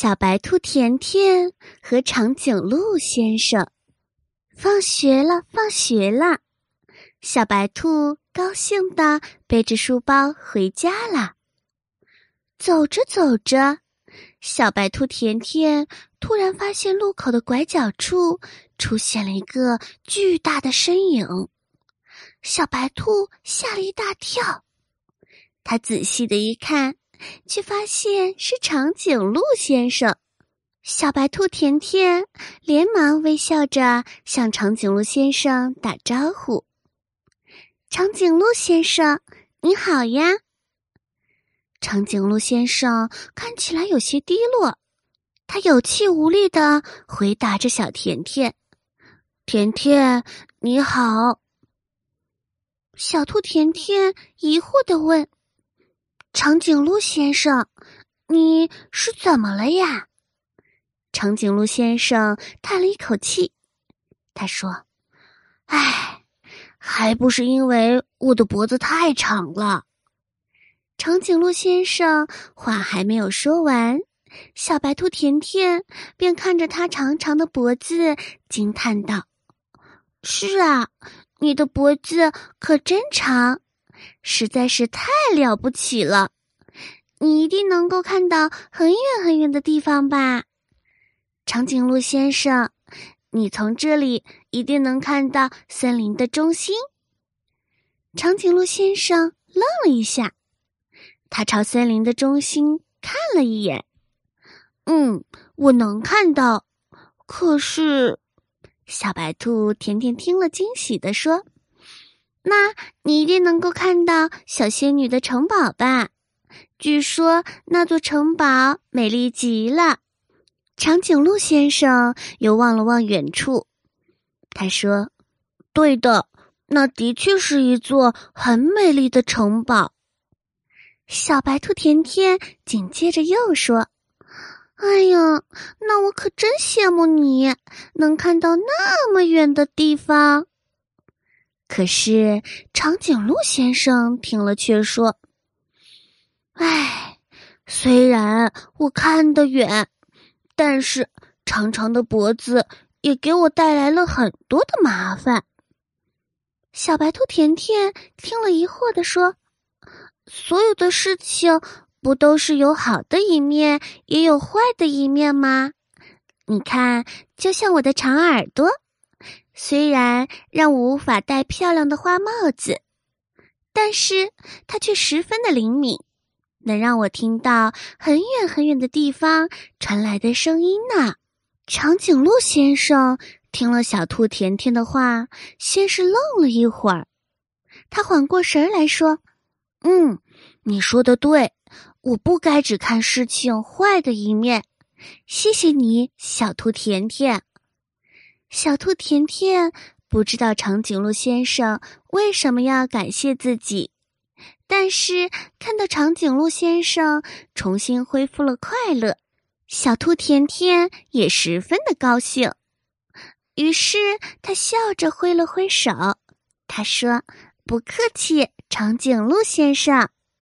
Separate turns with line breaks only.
小白兔甜甜和长颈鹿先生。放学了，放学了！小白兔高兴的背着书包回家了。走着走着，小白兔甜甜突然发现路口的拐角处出现了一个巨大的身影。小白兔吓了一大跳，他仔细的一看。却发现是长颈鹿先生，小白兔甜甜连忙微笑着向长颈鹿先生打招呼：“长颈鹿先生，你好呀！”长颈鹿先生看起来有些低落，他有气无力的回答着小甜甜：“甜甜，你好。”小兔甜甜疑惑的问。长颈鹿先生，你是怎么了呀？长颈鹿先生叹了一口气，他说：“唉，还不是因为我的脖子太长了。”长颈鹿先生话还没有说完，小白兔甜甜便看着他长长的脖子，惊叹道：“是啊，你的脖子可真长。”实在是太了不起了！你一定能够看到很远很远的地方吧，长颈鹿先生？你从这里一定能看到森林的中心。长颈鹿先生愣了一下，他朝森林的中心看了一眼。嗯，我能看到。可是，小白兔甜甜听了，惊喜的说。那你一定能够看到小仙女的城堡吧？据说那座城堡美丽极了。长颈鹿先生又望了望远处，他说：“对的，那的确是一座很美丽的城堡。”小白兔甜甜紧接着又说：“哎呀，那我可真羡慕你，能看到那么远的地方。”可是，长颈鹿先生听了却说：“唉，虽然我看得远，但是长长的脖子也给我带来了很多的麻烦。”小白兔甜甜听了疑惑的说：“所有的事情不都是有好的一面，也有坏的一面吗？你看，就像我的长耳朵。”虽然让我无法戴漂亮的花帽子，但是它却十分的灵敏，能让我听到很远很远的地方传来的声音呢。长颈鹿先生听了小兔甜甜的话，先是愣了一会儿，他缓过神来说：“嗯，你说的对，我不该只看事情坏的一面。谢谢你，小兔甜甜。”小兔甜甜不知道长颈鹿先生为什么要感谢自己，但是看到长颈鹿先生重新恢复了快乐，小兔甜甜也十分的高兴。于是他笑着挥了挥手，他说：“不客气，长颈鹿先生。”